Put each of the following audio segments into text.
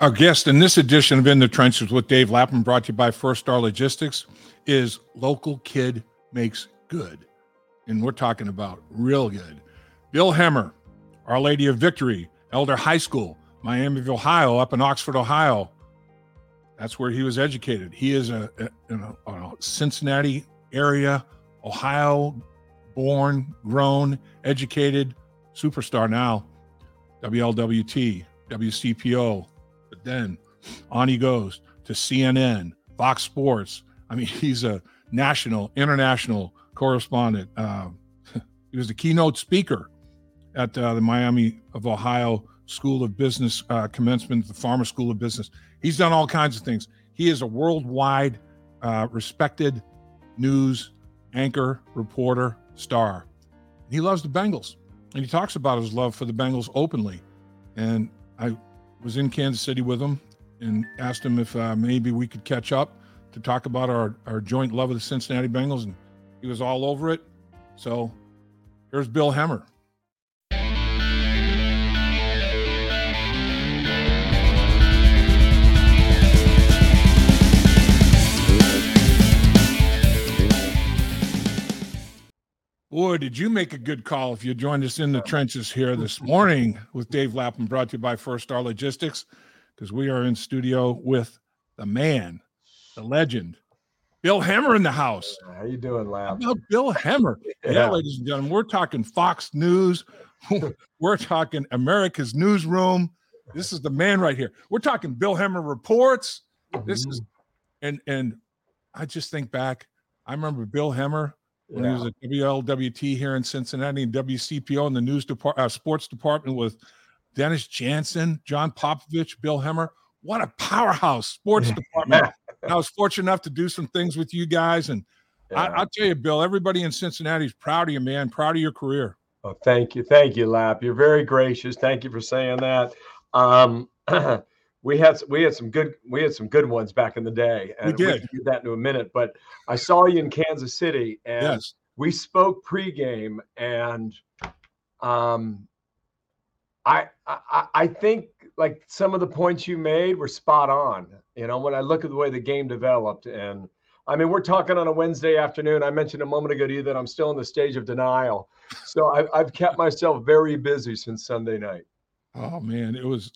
Our guest in this edition of In the Trenches with Dave Lapham, brought to you by First Star Logistics, is Local Kid Makes Good. And we're talking about real good. Bill Hemmer, Our Lady of Victory, Elder High School, Miami Ohio, up in Oxford, Ohio. That's where he was educated. He is a, a, a, a Cincinnati area, Ohio born, grown, educated superstar now. WLWT, WCPO, then on he goes to CNN, Fox Sports. I mean, he's a national, international correspondent. Uh, he was the keynote speaker at uh, the Miami of Ohio School of Business uh, commencement, the Farmer School of Business. He's done all kinds of things. He is a worldwide uh, respected news anchor, reporter, star. He loves the Bengals, and he talks about his love for the Bengals openly. And I was in Kansas City with him and asked him if uh, maybe we could catch up to talk about our, our joint love of the Cincinnati Bengals. And he was all over it. So here's Bill Hemmer. Boy, did you make a good call if you joined us in the trenches here this morning with Dave Lapham, brought to you by First Star Logistics, because we are in studio with the man, the legend, Bill Hemmer in the house. How you doing, Lap? How about Bill Hemmer? Yeah. yeah, ladies and gentlemen, we're talking Fox News. we're talking America's newsroom. This is the man right here. We're talking Bill Hemmer reports. This is, mm-hmm. and and I just think back. I remember Bill Hemmer when yeah. he was at WLWT here in Cincinnati and WCPO in the news department, uh, sports department with Dennis Janson, John Popovich, Bill Hemmer. What a powerhouse sports department. I was fortunate enough to do some things with you guys. And yeah. I, will tell you, Bill, everybody in Cincinnati is proud of you, man. Proud of your career. Oh, thank you. Thank you, Lap. You're very gracious. Thank you for saying that. Um, we had we had some good we had some good ones back in the day, and we did we get that in a minute. But I saw you in Kansas City, and yes. we spoke pregame, and um, I, I I think like some of the points you made were spot on. You know, when I look at the way the game developed, and I mean, we're talking on a Wednesday afternoon. I mentioned a moment ago to you that I'm still in the stage of denial, so I've, I've kept myself very busy since Sunday night. Oh man, it was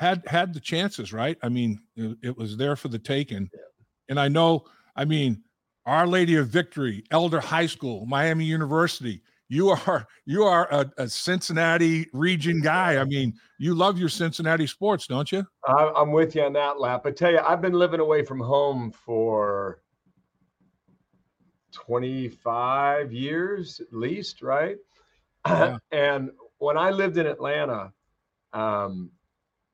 had had the chances, right? I mean, it, it was there for the taking. Yeah. And I know, I mean, Our Lady of Victory, Elder High School, Miami University. You are you are a, a Cincinnati region guy. I mean, you love your Cincinnati sports, don't you? I'm with you on that, lap. I tell you, I've been living away from home for 25 years at least, right? Yeah. and when I lived in Atlanta, um,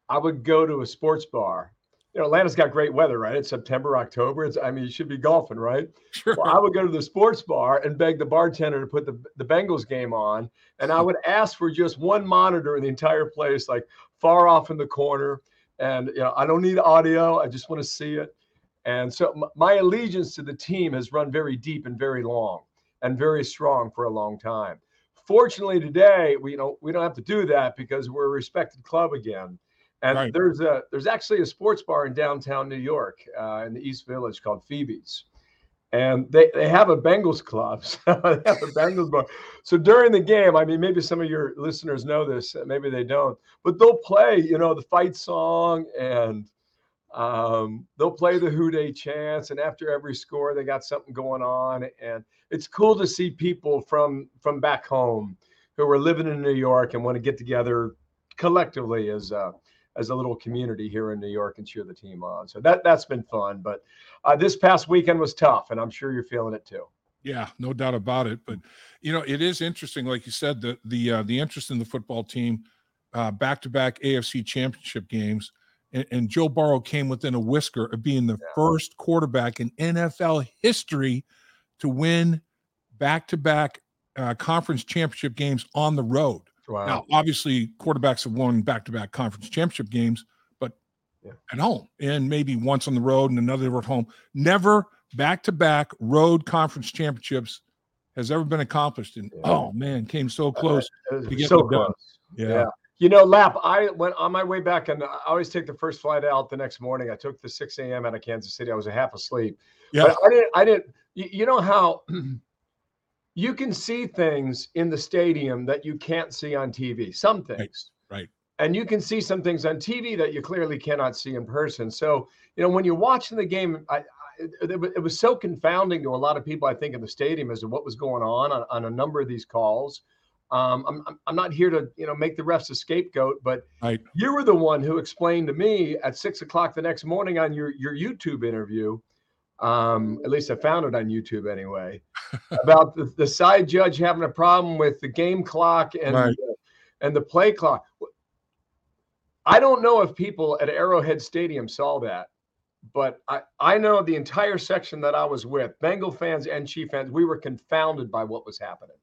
I would go to a sports bar. You know, Atlanta's got great weather, right? It's September, October. It's, I mean, you should be golfing, right? Sure. Well, I would go to the sports bar and beg the bartender to put the, the Bengals game on. And I would ask for just one monitor in the entire place, like far off in the corner. And, you know, I don't need audio. I just want to see it. And so my allegiance to the team has run very deep and very long and very strong for a long time. Fortunately, today we you know we don't have to do that because we're a respected club again. And right. there's a there's actually a sports bar in downtown New York, uh, in the East Village called Phebe's, and they, they have a Bengals club. So they have a Bengals bar. So during the game, I mean, maybe some of your listeners know this, maybe they don't, but they'll play, you know, the fight song and um, they'll play the Who Dey chants, and after every score, they got something going on, and it's cool to see people from from back home who are living in New York and want to get together collectively as uh, as a little community here in New York and cheer the team on. So that that's been fun. But uh, this past weekend was tough, and I'm sure you're feeling it too. Yeah, no doubt about it. But you know, it is interesting, like you said, the the uh, the interest in the football team, back to back AFC Championship games, and, and, Joe Burrow came within a whisker of being the yeah. first quarterback in NFL history to win back to back conference championship games on the road. Wow. Now, obviously, quarterbacks have won back-to-back conference championship games, but yeah. at home and maybe once on the road and another at home. Never back-to-back road conference championships has ever been accomplished. And yeah. oh man, came so close uh, to get so close. Yeah. yeah. You know, Lap, I went on my way back and I always take the first flight out the next morning. I took the 6 a.m. out of Kansas City. I was half asleep. Yeah. But I didn't, I didn't, you, you know how you can see things in the stadium that you can't see on TV, some things. Right. right. And you can see some things on TV that you clearly cannot see in person. So, you know, when you're watching the game, I, it, it, was so confounding to a lot of people, I think, in the stadium as to what was going on on, on a number of these calls. Um, I'm, I'm not here to you know make the refs a scapegoat, but right. you were the one who explained to me at six o'clock the next morning on your your YouTube interview. Um, at least I found it on YouTube anyway, about the, the side judge having a problem with the game clock and right. and the play clock. I don't know if people at Arrowhead Stadium saw that, but I, I know the entire section that I was with, Bengal fans and Chief fans, we were confounded by what was happening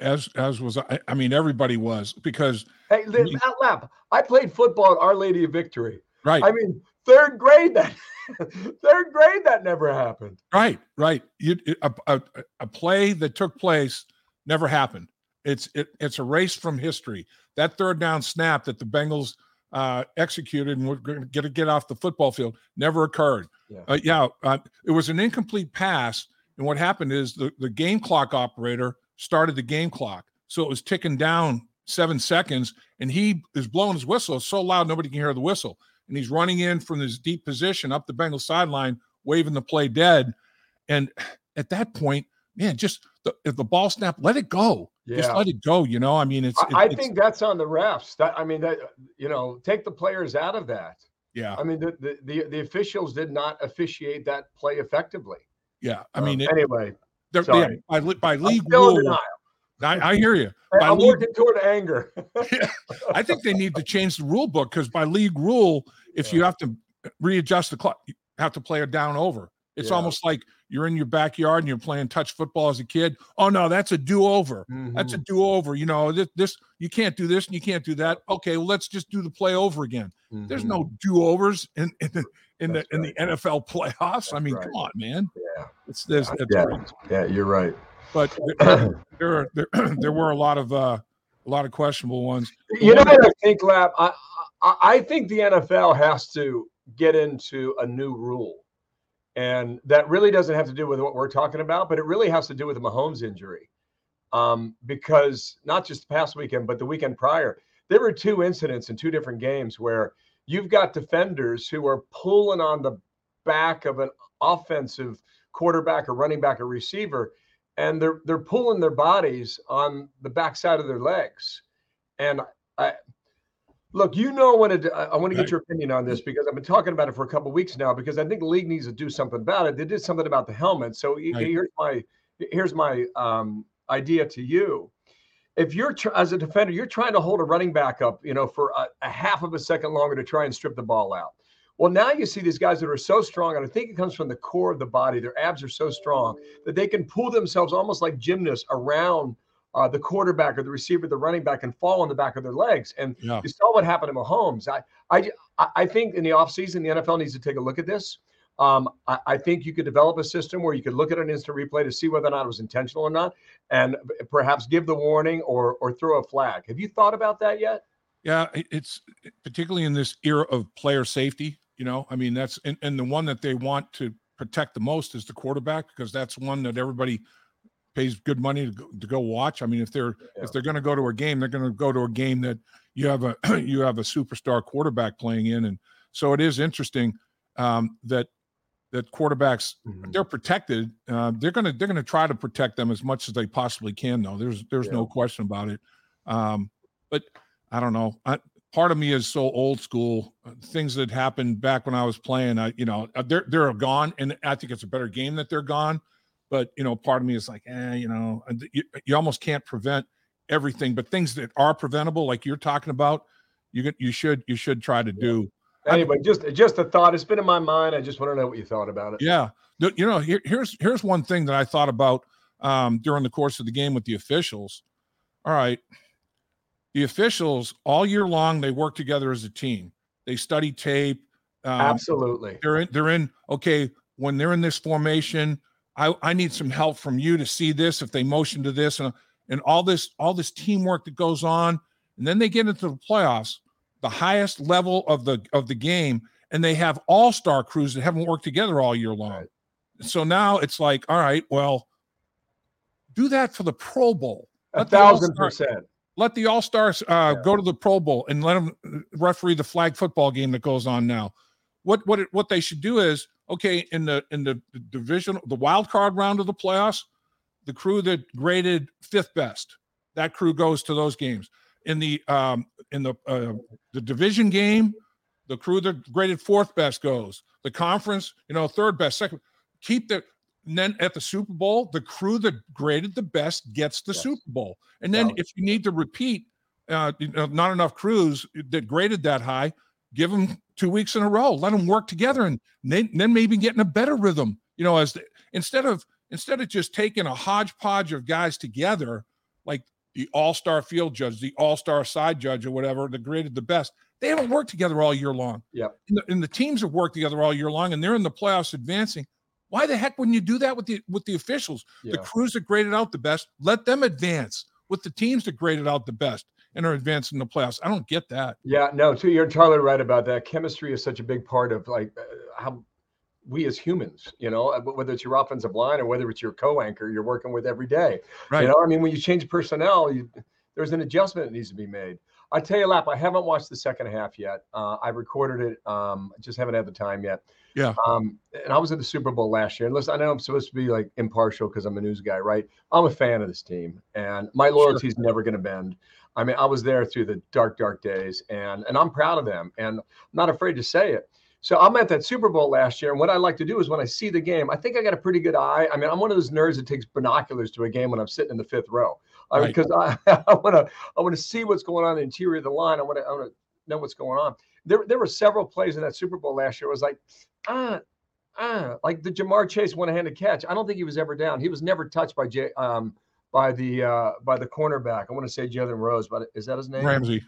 as as was I. I mean, everybody was because. Hey, that lap. I played football at Our Lady of Victory. Right. I mean, third grade that third grade that never happened. Right. Right. You a, a, a play that took place never happened. It's it, it's erased from history. That third down snap that the Bengals uh, executed and we're going to get to get off the football field never occurred. Yeah, uh, yeah uh, it was an incomplete pass, and what happened is the the game clock operator started the game clock. So it was ticking down seven seconds, and he is blowing his whistle. So loud nobody can hear the whistle. And he's running in from his deep position up the Bengal sideline, waving the play dead. And at that point, man, just the, if the ball snap, let it go. Yeah. Just let it go. You know, I mean, it's. It, I, think that's on the refs. That I mean, that you know, take the players out of that. Yeah. I mean, the the the, the officials did not officiate that play effectively. Yeah. I mean, um, it, anyway, they're, yeah, by, by league rule. I, I, hear you. By I'm league, working toward anger. yeah, I think they need to change the rule book because by league rule, if yeah. you have to readjust the clock, you have to play it down over. It's yeah. almost like you're in your backyard and you're playing touch football as a kid. Oh no, that's a do-over. Mm-hmm. That's a mm-hmm. do-over. You know, this, this, you can't do this and you can't do that. Okay, well, let's just do the play over again. Mm-hmm. There's no mm-hmm. do-overs in in the in, the, in the NFL playoffs. That's I mean, right. come on, man. Yeah, it's this. Yeah, yeah, you're right. But there, there, there, there were a lot of uh, a lot of questionable ones. You know what I think, Lap? I, I I think the NFL has to get into a new rule and that really doesn't have to do with what we're talking about, but it really has to do with the Mahomes injury. Um, because not just the past weekend, but the weekend prior, there were two incidents in two different games where you've got defenders who are pulling on the back of an offensive quarterback or running back or receiver, and they're they're pulling their bodies on the backside of their legs. And I Look, you know when it, I, want to get your opinion on this because I've been talking about it for a couple weeks now because I think the league needs to do something about it. They did something about the helmet. So right. here's my here's my um, idea to you. If you're as a defender, you're trying to hold a running back up, you know, for a, a half of a second longer to try and strip the ball out. Well, now you see these guys that are so strong, and I think it comes from the core of the body. Their abs are so strong that they can pull themselves almost like gymnasts around uh, the quarterback or the receiver, the running back, and fall on the back of their legs. And yeah. you saw what happened to Mahomes. I, I, I think in the offseason, the NFL needs to take a look at this. Um, I, I, think you could develop a system where you could look at an instant replay to see whether or not it was intentional or not, and perhaps give the warning or or throw a flag. Have you thought about that yet? Yeah, it's particularly in this era of player safety. You know, I mean, that's and, and the one that they want to protect the most is the quarterback because that's one that everybody pays good money to go, to go watch. I mean, if they're yeah. if they're going to go to a game, they're going to go to a game that you have a you have a superstar quarterback playing in, and so it is interesting um, that that quarterbacks mm-hmm. they're protected. Uh, they're gonna they're gonna try to protect them as much as they possibly can. Though there's there's yeah. no question about it. Um, but I don't know. I, part of me is so old school. Uh, things that happened back when I was playing, I you know uh, they're they're gone, and I think it's a better game that they're gone. But you know, part of me is like, eh, you know, you, you almost can't prevent everything, but things that are preventable, like you're talking about, you you should you should try to do. Anyway, just just a thought. It's been in my mind. I just want to know what you thought about it. Yeah, you know, here, here's here's one thing that I thought about um, during the course of the game with the officials. All right, the officials all year long they work together as a team. They study tape. Um, Absolutely. They're in. They're in. Okay, when they're in this formation, I, I need some help from you to see this if they motion to this and and all this all this teamwork that goes on and then they get into the playoffs, the highest level of the of the game, and they have all star crews that haven't worked together all year long. Right. So now it's like, all right, well, do that for the Pro Bowl. Let A thousand percent. Let the All Stars uh, yeah. go to the Pro Bowl and let them referee the flag football game that goes on now. What what it, what they should do is okay in the in the division the wild card round of the playoffs, the crew that graded fifth best, that crew goes to those games. In the um in the uh, the division game, the crew that graded fourth best goes. The conference, you know, third best, second. Keep the and then at the Super Bowl, the crew that graded the best gets the yes. Super Bowl. And then if you need to repeat, uh, you know, not enough crews that graded that high, give them two weeks in a row. Let them work together, and then, then maybe get in a better rhythm. You know, as the, instead of instead of just taking a hodgepodge of guys together, like the All Star field judge, the All Star side judge, or whatever, that graded the best. They haven't worked together all year long. Yeah, and the, and the teams have worked together all year long, and they're in the playoffs advancing why the heck wouldn't you do that with the with the officials? Yeah. The crews that graded out the best, let them advance with the teams that graded out the best and are advancing the playoffs. I don't get that. Yeah, no, too, you're totally right about that. Chemistry is such a big part of like uh, how we as humans, you know, uh, whether it's your offensive line or whether it's your co-anchor you're working with every day. Right. You know, I mean, when you change personnel, you, there's an adjustment that needs to be made. I tell you, Lap, I haven't watched the second half yet. Uh, I recorded it, um, just haven't had the time yet. Yeah. Um, and I was at the Super Bowl last year. And listen, I know I'm supposed to be like impartial because I'm a news guy, right? I'm a fan of this team, and my loyalty is sure. never going to bend. I mean, I was there through the dark, dark days, and and I'm proud of them, and I'm not afraid to say it. So I'm at that Super Bowl last year, and what I like to do is when I see the game, I think I got a pretty good eye. I mean, I'm one of those nerds that takes binoculars to a game when I'm sitting in the fifth row, right. because I want to I want to see what's going on in the interior of the line. I want to I want to know what's going on. There there were several plays in that Super Bowl last year. It was like ah, ah, like the Ja'Marr Chase one-handed catch. I don't think he was ever down. He was never touched by Jay, um, by the uh, by the cornerback. I want to say Jalen Rose, but is that his name? Ramsey.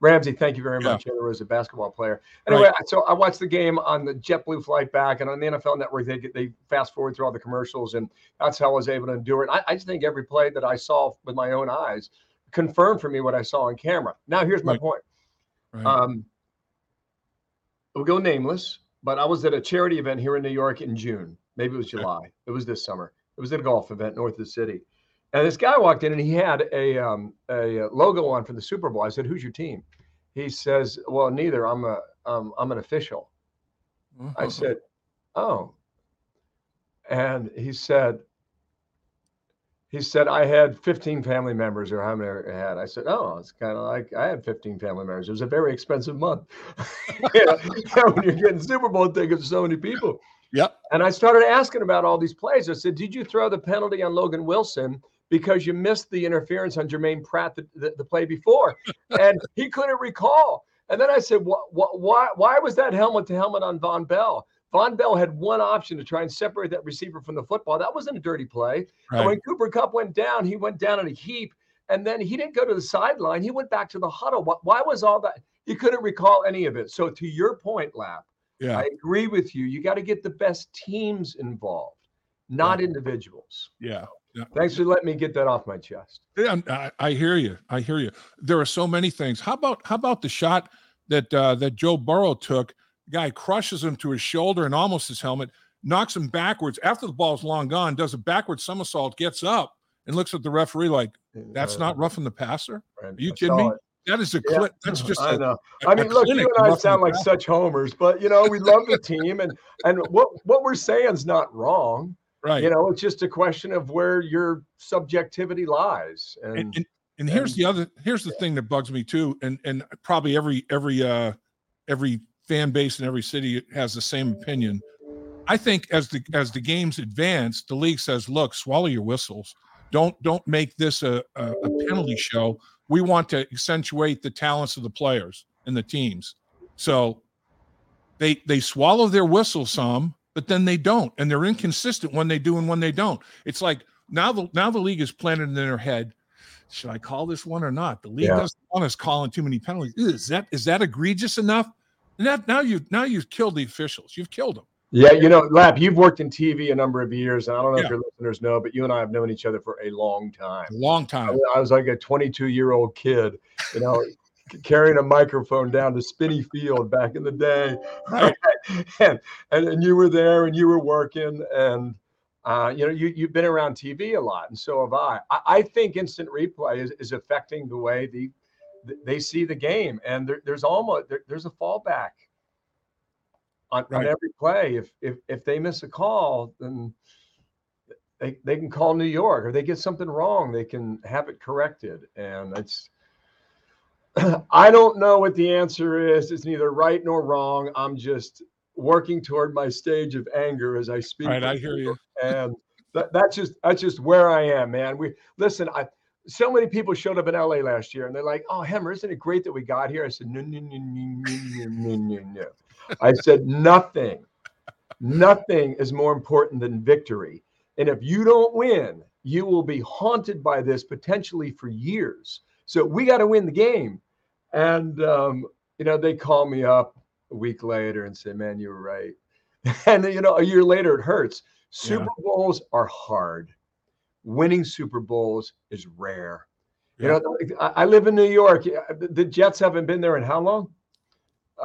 Ramsey, thank you very much. Yeah. Rose, a basketball player. Anyway, right. so I watched the game on the JetBlue flight back, and on the NFL Network, they they fast forward through all the commercials, and that's how I was able to endure it. I, I just think every play that I saw with my own eyes confirmed for me what I saw on camera. Now, here's my right. point. Right. Um, we'll go nameless but I was at a charity event here in New York in June. Maybe it was July. It was this summer. It was at a golf event north of the city. And this guy walked in and he had a um, a logo on for the Super Bowl. I said, "Who's your team?" He says, "Well, neither. I'm a um, I'm an official." I mm-hmm. said, "Oh." And he said, he said I had 15 family members, or how many I had. I said, "Oh, it's kind of like I had 15 family members. It was a very expensive month. you know, when you're getting Super Bowl tickets for so many people." Yep. And I started asking about all these plays. I said, "Did you throw the penalty on Logan Wilson because you missed the interference on Germaine Pratt the, the, the play before?" and he couldn't recall. And then I said, "What? What? Why? Why was that helmet to helmet on Vonn Bell?" Vonn Bell had one option to try and separate that receiver from the football. That wasn't a dirty play. Right. And when Cooper Kupp went down, he went down in a heap. And then he didn't go to the sideline. He went back to the huddle. Why was all that? He couldn't recall any of it. So to your point, Lap, yeah. I agree with you. You got to get the best teams involved, not yeah. individuals. Yeah. Yeah. Thanks for letting me get that off my chest. Yeah, I, I, hear you. I hear you. There are so many things. How about how about the shot that uh, that Joe Burrow took guy crushes him to his shoulder and almost his helmet, knocks him backwards after the ball's long gone, does a backward somersault, gets up and looks at the referee like, "That's not roughing the passer." Are you kidding me? It. That is a yeah. clip. That's just. I know. A, I mean, look, you and I sound like such homers, but you know, we love the team, and and what what we're saying is not wrong. Right. You know, it's just a question of where your subjectivity lies. And and, and, and here's and, the other. Here's the yeah. thing that bugs me too, and and probably every every uh every fan base in every city has the same opinion. I think as the as the games advance, the league says, "Look, swallow your whistles. Don't don't make this a, a, a penalty show. We want to accentuate the talents of the players and the teams." So they they swallow their whistle some, but then they don't, and they're inconsistent when they do and when they don't. It's like now the now the league is planted in their head. Should I call this one or not? The league yeah. doesn't want us calling too many penalties. Is that is that egregious enough? Now, now you now you've killed the officials. You've killed them. Yeah, you know, Lap, you've worked in TV a number of years, and I don't know yeah. if your listeners know, but you and I have known each other for a long time. A long time. I, I was like a 22 year old kid, you know, carrying a microphone down to Spinney Field back in the day, right? and, and and you were there, and you were working, and uh, you know, you you've been around TV a lot, and so have I. I, I think instant replay is, is affecting the way the they see the game, and there, there's almost there, there's a fallback on, right. on every play. If if if they miss a call, then they they can call New York, or they get something wrong, they can have it corrected, and it's. I don't know what the answer is. It's neither right nor wrong. I'm just working toward my stage of anger as I speak. Right, I hear you. And that, that's just that's just where I am, man. We listen. I so many people showed up in LA last year and they're like, "Oh, Hemmer, isn't it great that we got here?" I said, "No, no, no, no, no, no, no, no." I said, "Nothing, nothing is more important than victory. And if you don't win, you will be haunted by this potentially for years. So we got to win the game." And um, you know, they call me up a week later and say, "Man, you were right." and you know, a year later, it hurts. Super yeah. Bowls are hard winning Super Bowls is rare. Yeah. You know, I live in New York. The Jets haven't been there in how long?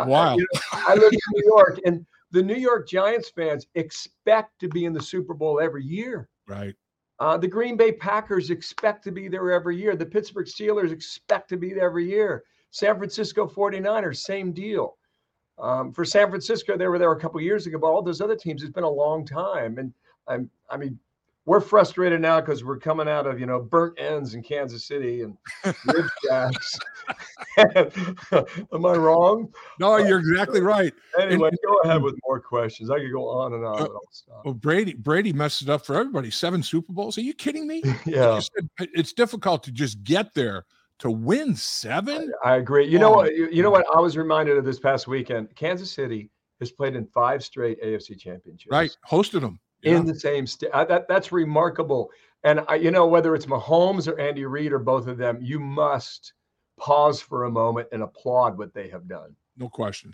Wow. You know, I live in New York, and the New York Giants fans expect to be in the Super Bowl every year. Right. Uh, the Green Bay Packers expect to be there every year. The Pittsburgh Steelers expect to be there every year. San Francisco 49ers, same deal. Um, for San Francisco, they were there a couple years ago, but all those other teams, it's been a long time. And I'm, I mean, we're frustrated now because we're coming out of you know burnt ends in Kansas City and rib jacks. Am I wrong? No, you're exactly right. Anyway, and, go ahead with more questions. I could go on and on. Uh, well, Brady Brady messed it up for everybody. Seven Super Bowls. Are you kidding me? yeah, it's difficult to just get there to win seven. I, I agree. You oh, know what? You, you know what? I was reminded of this past weekend. Kansas City has played in five straight AFC championships. Right, hosted them yeah. in the same state. That that's remarkable. And I, you know, whether it's Mahomes or Andy Reid or both of them, you must pause for a moment and applaud what they have done. No question.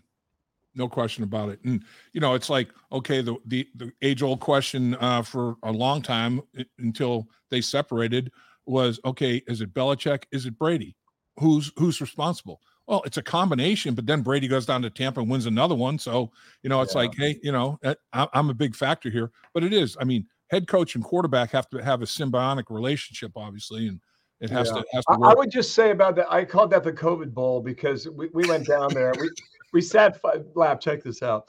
No question about it. And you know, it's like okay, the the, the age old question uh, for a long time until they separated was okay, is it Belichick? Is it Brady? Who's who's responsible? Well, it's a combination, but then Brady goes down to Tampa and wins another one. So, you know, it's yeah. like, hey, you know, eh, I'm a big factor here. But it is, I mean, head coach and quarterback have to have a symbiotic relationship, obviously, and it has yeah. to. Has to I would just say about that. I called that the COVID Bowl because we, we went down there. we we sat. Lap, check this out.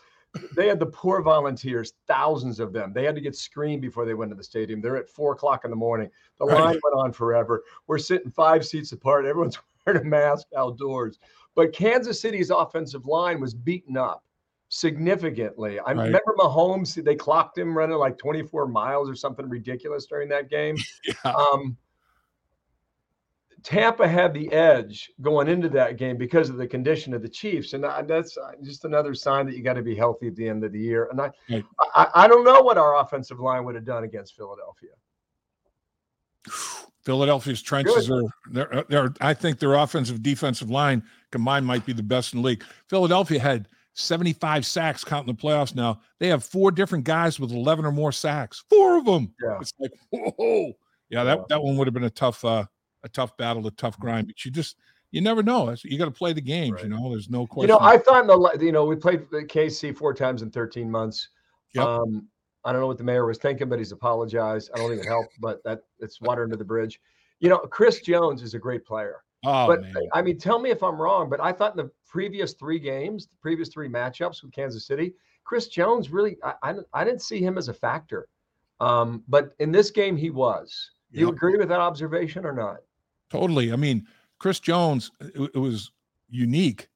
They had the poor volunteers, thousands of them. They had to get screened before they went to the stadium. They're at four o'clock in the morning. The line went on forever. We're sitting five seats apart. Everyone's wearing a mask outdoors. But Kansas City's offensive line was beaten up significantly. I right. remember Mahomes, they clocked him running like 24 miles or something ridiculous during that game. yeah. um, Tampa had the edge going into that game because of the condition of the Chiefs, and that's just another sign that you got to be healthy at the end of the year. And I. I, I, don't know what our offensive line would have done against Philadelphia. Philadelphia's trenches Good. are they're, they're I think their offensive defensive line combined might be the best in the league. Philadelphia had 75 sacks counting the playoffs now. They have four different guys with 11 or more sacks. Four of them. Yeah. It's like, whoa. Yeah, that, that one would have been a tough uh a tough battle, a tough grind, but you just you never know. You got to play the games, right. you know. There's no question. You know, I thought the you know, we played the KC four times in 13 months. Yep. Um, I don't know what the mayor was thinking, but he's apologized. I don't think it helped, but that it's water under the bridge. You know, Chris Jones is a great player. Oh, but man. I mean, tell me if I'm wrong, but I thought in the previous three games, the previous three matchups with Kansas City, Chris Jones really, I, I, I didn't see him as a factor. Um, but in this game, he was. Yep. You agree with that observation or not? Totally. I mean, Chris Jones, it, it was unique.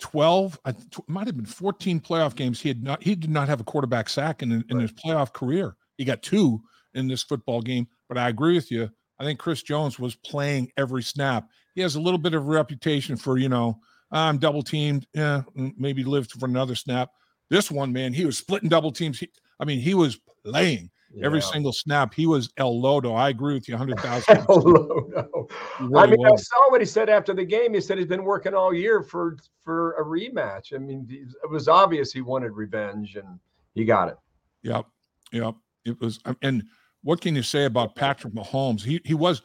12 it might have been 14 playoff games. He had not he did not have a quarterback sack in, in right. his playoff career. He got two in this football game but i agree with you. I think chris jones was playing every snap. He has a little bit of a reputation for you know i'm double teamed yeah maybe lived for another snap. This one man he was splitting double teams he, i mean he was playing yeah. every single snap. He was El Lodo. I agree with you 100,000. El Lodo. Really I mean, was. I saw what he said after the game. He said he's been working all year for for a rematch. I mean, it was obvious he wanted revenge and he got it. Yep, yep. It was, and what can you say about Patrick Mahomes? He he was,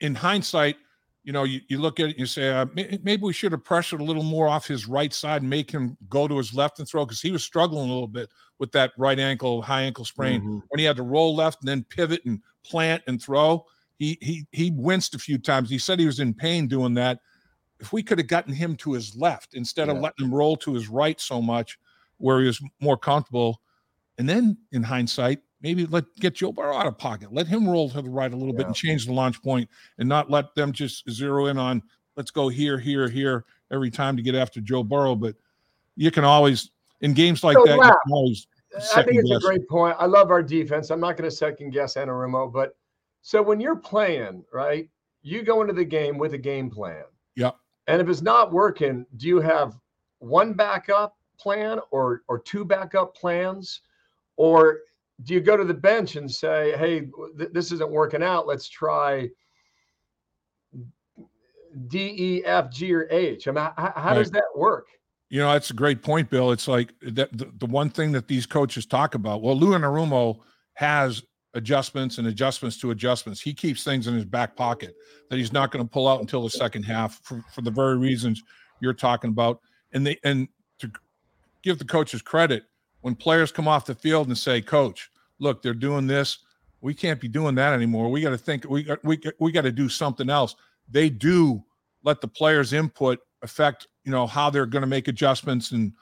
in hindsight, you know, you, you look at it you say, uh, maybe we should have pressured a little more off his right side and make him go to his left and throw because he was struggling a little bit with that right ankle, high ankle sprain mm-hmm. when he had to roll left and then pivot and plant and throw. He he he winced a few times. He said he was in pain doing that. If we could have gotten him to his left instead yeah. of letting him roll to his right so much, where he was more comfortable, and then in hindsight, maybe let get Joe Burrow out of pocket. Let him roll to the right a little yeah. bit and change the launch point and not let them just zero in on let's go here, here, here every time to get after Joe Burrow. But you can always in games like so, that, wow. always I think it's guess. a great point. I love our defense. I'm not going to second guess Anarumo, but so when you're playing, right, you go into the game with a game plan. Yep. And if it's not working, do you have one backup plan or or two backup plans? Or do you go to the bench and say, "Hey, th- this isn't working out. Let's try D, E, F, G, or H." I mean, how, how right. does that work? You know, that's a great point, Bill. It's like that the, the one thing that these coaches talk about. Well, Lou Anarumo has adjustments and adjustments to adjustments. He keeps things in his back pocket that he's not going to pull out until the second half for, for the very reasons you're talking about. And they and to give the coaches credit, when players come off the field and say, "Coach, look, they're doing this. We can't be doing that anymore. We got to think. We got we we got to do something else." They do let the players' input affect, you know, how they're going to make adjustments, and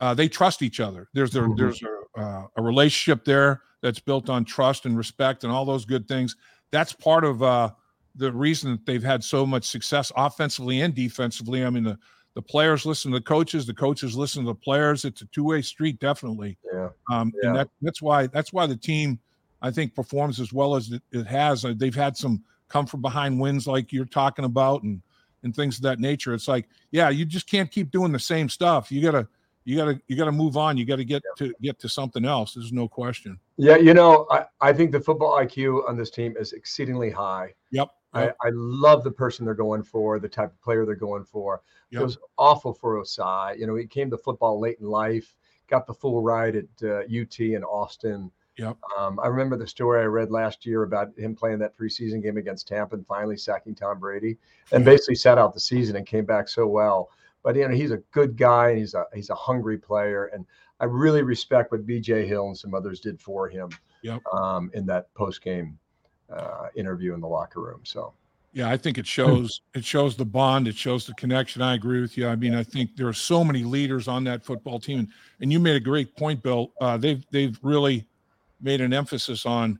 uh, they trust each other. There's a, mm-hmm. there's a, uh, a relationship there that's built on trust and respect and all those good things. That's part of uh, the reason that they've had so much success offensively and defensively. I mean, the the players listen to the coaches, the coaches listen to the players. It's a two way street, definitely. Yeah. Um, yeah. And that that's why that's why the team, I think, performs as well as it, it has. Uh, they've had some come from behind wins like you're talking about, and and things of that nature. It's like, yeah, you just can't keep doing the same stuff. You gotta you gotta you gotta move on. You gotta get to get to something else. There's no question. Yeah, you know, I, I think the football IQ on this team is exceedingly high. Yep. Yep. I, I love the person they're going for, the type of player they're going for. Yep. It was awful for Ossai. You know, he came to football late in life, got the full ride at uh, UT in Austin. Yep. Um, I remember the story I read last year about him playing that preseason game against Tampa and finally sacking Tom Brady, and basically sat out the season and came back so well. But you know, he's a good guy and he's a he's a hungry player, and I really respect what B.J. Hill and some others did for him. Yep. Um, in that post game uh, interview in the locker room. So. Yeah, I think it shows it shows the bond, it shows the connection. I agree with you. I mean, I think there are so many leaders on that football team, and and you made a great point, Bill. Uh, they've they've really made an emphasis on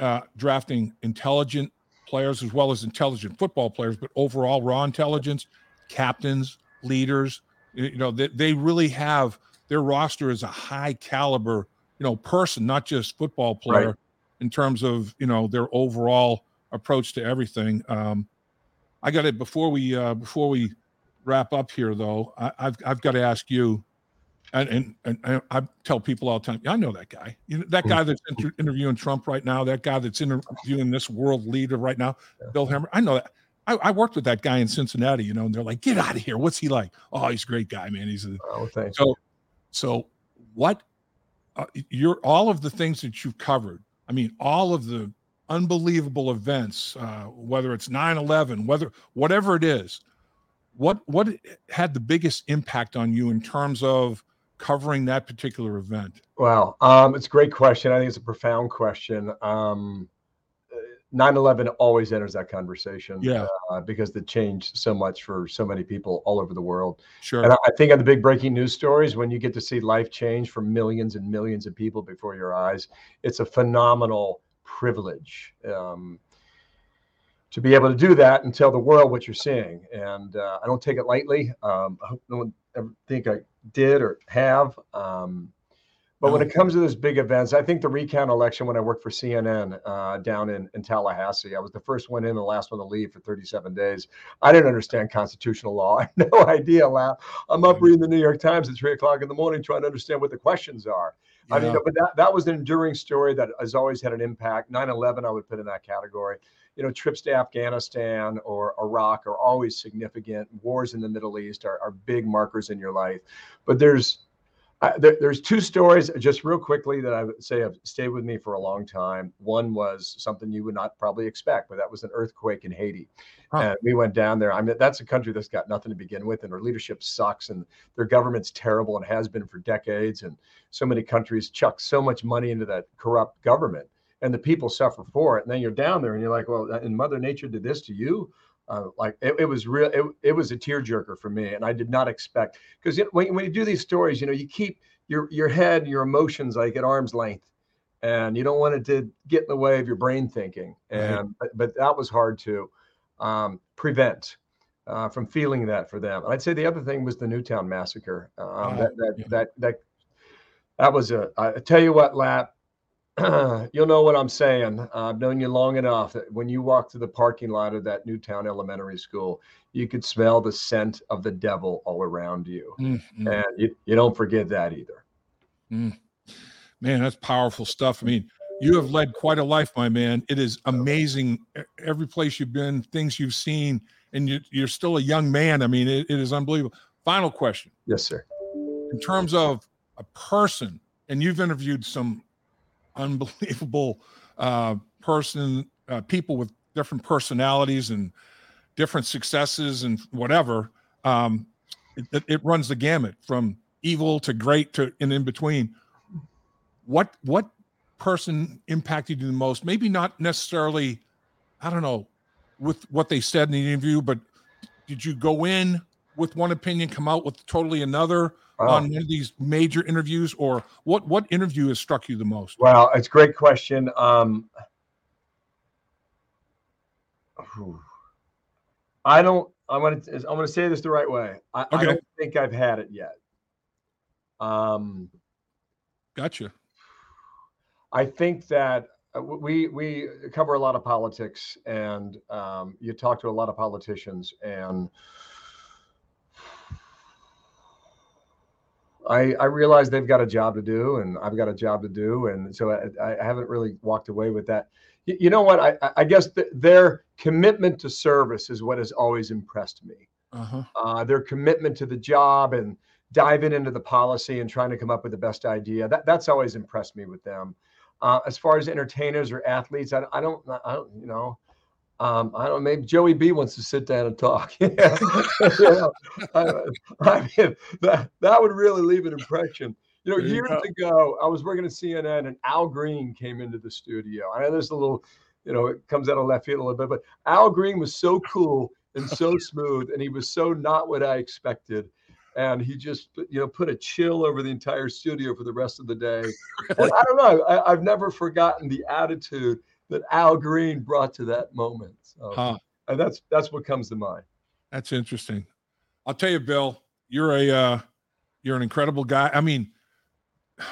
uh, drafting intelligent players as well as intelligent football players, but overall raw intelligence, captains, leaders. You know, they, they really have their roster is a high caliber, you know, person, not just football player, right. In terms of you know their overall approach to everything. Um, I got it before we uh, before we wrap up here, though. I, have I've got to ask you, and, and, and I tell people all the time, I know that guy. You know that guy that's inter- interviewing Trump right now. That guy that's interviewing this world leader right now, Bill Hemmer. I know that. I, I, worked with that guy in Cincinnati, you know, and they're like, "Get out of here! What's he like? Oh, he's a great guy, man. He's a oh, so so. What uh, you're all of the things that you've covered. I mean, all of the unbelievable events, uh, whether it's 9/11, whether whatever it is. What what had the biggest impact on you in terms of covering that particular event? Well, um, it's a great question. I think it's a profound question. Um, 9-11 always enters that conversation yeah. uh, because it changed so much for so many people all over the world. Sure. And i think on the big breaking news stories when you get to see life change for millions and millions of people before your eyes it's a phenomenal privilege um, to be able to do that and tell the world what you're seeing. And uh, i don't take it lightly. Um, i hope no one ever think i did or have. Um, but when it comes to those big events, I think the recount election when I worked for CNN uh, down in, in Tallahassee, I was the first one in, and the last one to leave for 37 days. I didn't understand constitutional law. I had no idea. I'm up reading the New York Times at three o'clock in the morning trying to understand what the questions are. Yeah. I mean, but that, that was an enduring story that has always had an impact. 9 11, I would put in that category. You know, trips to Afghanistan or Iraq are always significant. Wars in the Middle East are, are big markers in your life. But there's I, there, there's two stories just real quickly that I would say have stayed with me for a long time. One was something you would not probably expect, but that was an earthquake in Haiti. Huh. And we went down there. I mean, that's a country that's got nothing to begin with, and their leadership sucks, and their government's terrible and has been for decades. And so many countries chuck so much money into that corrupt government, and the people suffer for it. And then you're down there, and you're like, well, and Mother Nature did this to you uh, like it, it, was real it, it was a tearjerker for me and i did not expect because when, when you do these stories you know you keep your your head your emotions like at arm's length and you don't want it to get in the way of your brain thinking and right. but, but, that was hard to um, prevent uh, from feeling that for them i'd say the other thing was the newtown massacre um, that, that, yeah. that that that was a i tell you what lap you'll know what I'm saying. I've known you long enough that when you walk through the parking lot of that Newtown Elementary School, you could smell the scent of the devil all around you. Mm-hmm. And you, you don't forget that either. Mm. Man, that's powerful stuff. I mean, you have led quite a life, my man. It is amazing. Every place you've been, things you've seen, and you, are still a young man. I mean, it, it is unbelievable. Final question. Yes, sir. In terms of a person, and you've interviewed some unbelievable uh, person, uh, people with different personalities and different successes and whatever. Um, it, it, runs the gamut from evil to great to and in between. What what person impacted you the most? Maybe not necessarily, I don't know, with what they said in the interview, but did you go in with one opinion, come out with totally another? Oh. on one of these major interviews, or what what interview has struck you the most? Well, it's a great question. Um, I don't. I'm gonna. I'm gonna say this the right way. I, okay. I don't think I've had it yet. Um, gotcha. I think that uh, we we cover a lot of politics, and um, you talk to a lot of politicians, and I, I realize they've got a job to do and I've got a job to do. And so I, I haven't really walked away with that. You, you know what? I, I guess th- their commitment to service is what has always impressed me. Uh-huh. Uh, their commitment to the job and diving into the policy and trying to come up with the best idea. That, that's always impressed me with them. Uh, as far as entertainers or athletes, I, I don't, I don't, you know, um, I don't know, maybe Joey B wants to sit down and talk. you know, I, I, mean, that, that would really leave an impression. You know, years ago, I was working at CNN and Al Green came into the studio. I know there's a little, you know, it comes out of left field a little bit, but Al Green was so cool and so smooth, and he was so not what I expected. And he just, you know, put a chill over the entire studio for the rest of the day. And I don't know. I, I've never forgotten the attitude that Al Green brought to that moment. So, huh. and that's that's what comes to mind. That's interesting. I'll tell you, Bill, you're a uh, you're an incredible guy. I mean,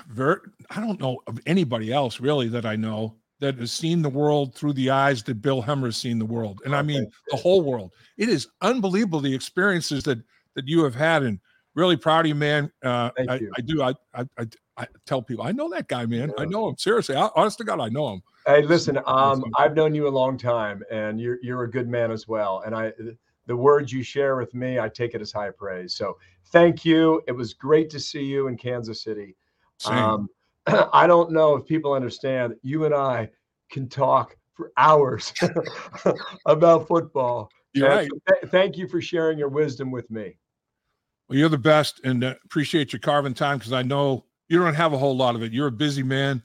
very, I don't know of anybody else really that I know that has seen the world through the eyes that Bill Hemmer has seen the world, and I mean the whole world. It is unbelievable the experiences that that you have had, and really proud of you, man. Uh, I, you. I, do. I, I, I tell people I know that guy, man. Yeah. I know him seriously. I, honest to God, I know him. Hey, listen, um, I've known you a long time, and you're you're a good man as well. And I, the words you share with me, I take it as high praise. So thank you. It was great to see you in Kansas City. Um, I don't know if people understand. You and I can talk for hours about football. You're right. th- thank you for sharing your wisdom with me. Well, you're the best, and uh, appreciate your carving time because I know you don't have a whole lot of it. You're a busy man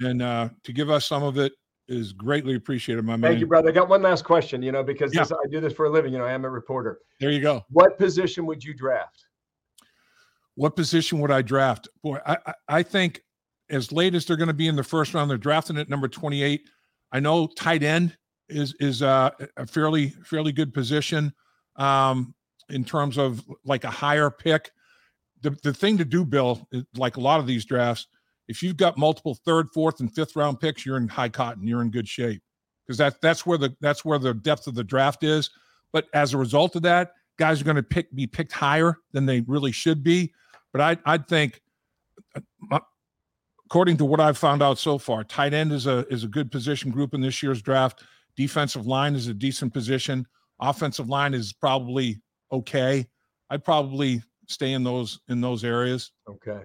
and uh, to give us some of it is greatly appreciated, my man. Thank you, brother. I got one last question. You know, because yeah. this, I do this for a living. You know, I am a reporter. There you go. What position would you draft? What position would I draft? Boy, I I, I think as late as they're going to be in the first round, they're drafting at number twenty eight. I know tight end is is uh, a fairly fairly good position um, in terms of like a higher pick. The the thing to do, Bill, like a lot of these drafts, if you've got multiple third, fourth, and fifth round picks, you're in high cotton. You're in good shape because that that's where the that's where the depth of the draft is. But as a result of that, guys are going to pick be picked higher than they really should be. But I I'd think, uh, according to what I've found out so far, tight end is a is a good position group in this year's draft. Defensive line is a decent position. Offensive line is probably okay. I'd probably stay in those in those areas. Okay.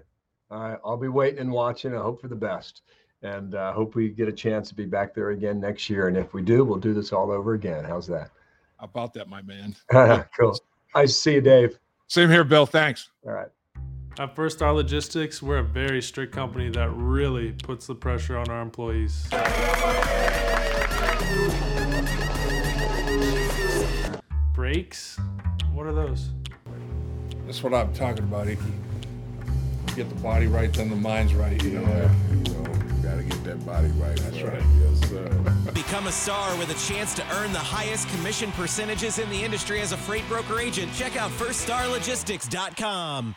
Right, I'll be waiting and watching. I hope for the best, and uh, hope we get a chance to be back there again next year. And if we do, we'll do this all over again. How's that? How about that, my man? cool. I see you, Dave. Same here, Bill. Thanks. All right. At First Star Logistics, we're a very strict company that really puts the pressure on our employees. Brakes? What are those? That's what I'm talking about, Ickey. Get the body right, then the mind's right. You know, you know, gotta get that body right. That's right. Yes, sir. Become a star with a chance to earn the highest commission percentages in the industry as a freight broker agent. Check out firststarlogistics.com.